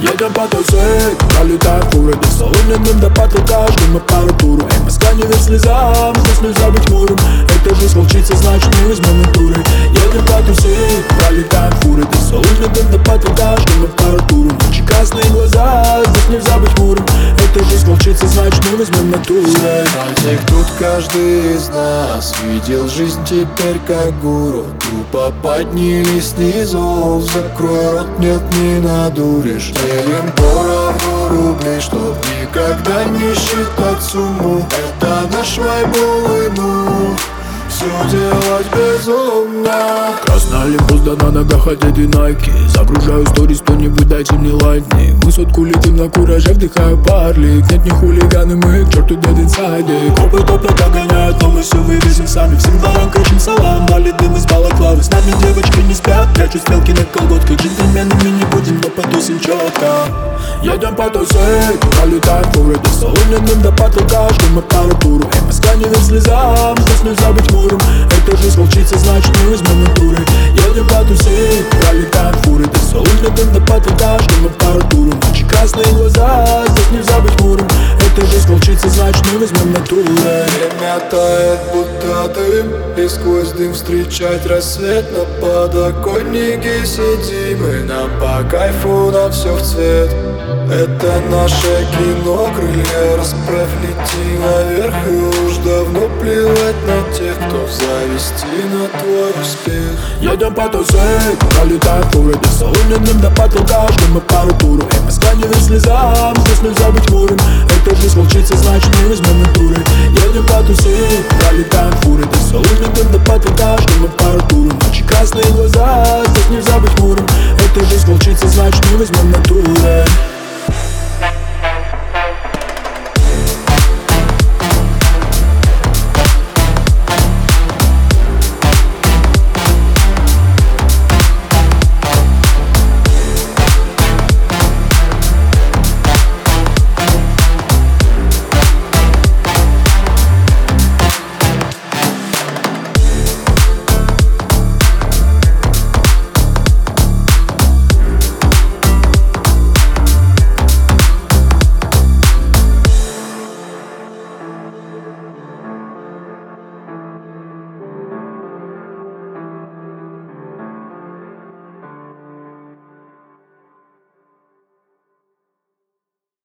Едем по тусей, пролетаем фуры До соломенным до потолка, ждем аппаратуру Эй, Москва не верь слезам, здесь нельзя быть хмурым Это жизнь волчица, значит мы возьмем натурой Едем по тусей, пролетаем фуры До соломенным до потолка, ждем аппаратуру Ночи красные глаза, здесь нельзя быть хмурым жизнь волчица, значит мы возьмем натурой Знаете, тут каждый из нас Видел жизнь теперь как гуру. Тупо поднялись снизу Закрой рот, нет, не надуришь. Делим пороху рублей Чтоб никогда не считать сумму. Это наш вайбовый мув Все делать олимпус, да на ногах одеты найки Загружаю сторис, кто-нибудь дайте мне лайкни Мы сотку летим на кураже, вдыхаю парлик. Нет, не хулиганы, мы к черту дед инсайды Копы топят, догоняют, но мы все вывезем сами. Всем дворам кричим салам, валит дым из балаклавы С нами девочки не спят, прячу стрелки на колготках Джентльменами не будем, но потусим четко. Едем по тусей, пролетаем фуры До соломенным до потолка, ждем аппаратуру Москва не слезам, здесь нельзя быть до потолка, ждем аппаратуру Ночи красные глаза, значит мы возьмем натурой Время тает, будто дым И сквозь дым встречать рассвет. На подоконнике сидим И нам по кайфу, нам все в цвет. Это наше кино, крылья расправь, лети наверх И уж давно плевать на тех, кто в зависти на твой успех. Едем по тусей, пролетаем фуры До соломенным до потолка, ждем Москва не верь слезам, здесь нельзя быть хмурым Это жизнь волчица, значит мы возьмем натурой Едем по тусей, пролетаем фуры До соломенным до потолка, ждем аппаратуру Ночи красные глаза, здесь нельзя быть хмурым Это жизнь волчица, значит мы возьмем натурой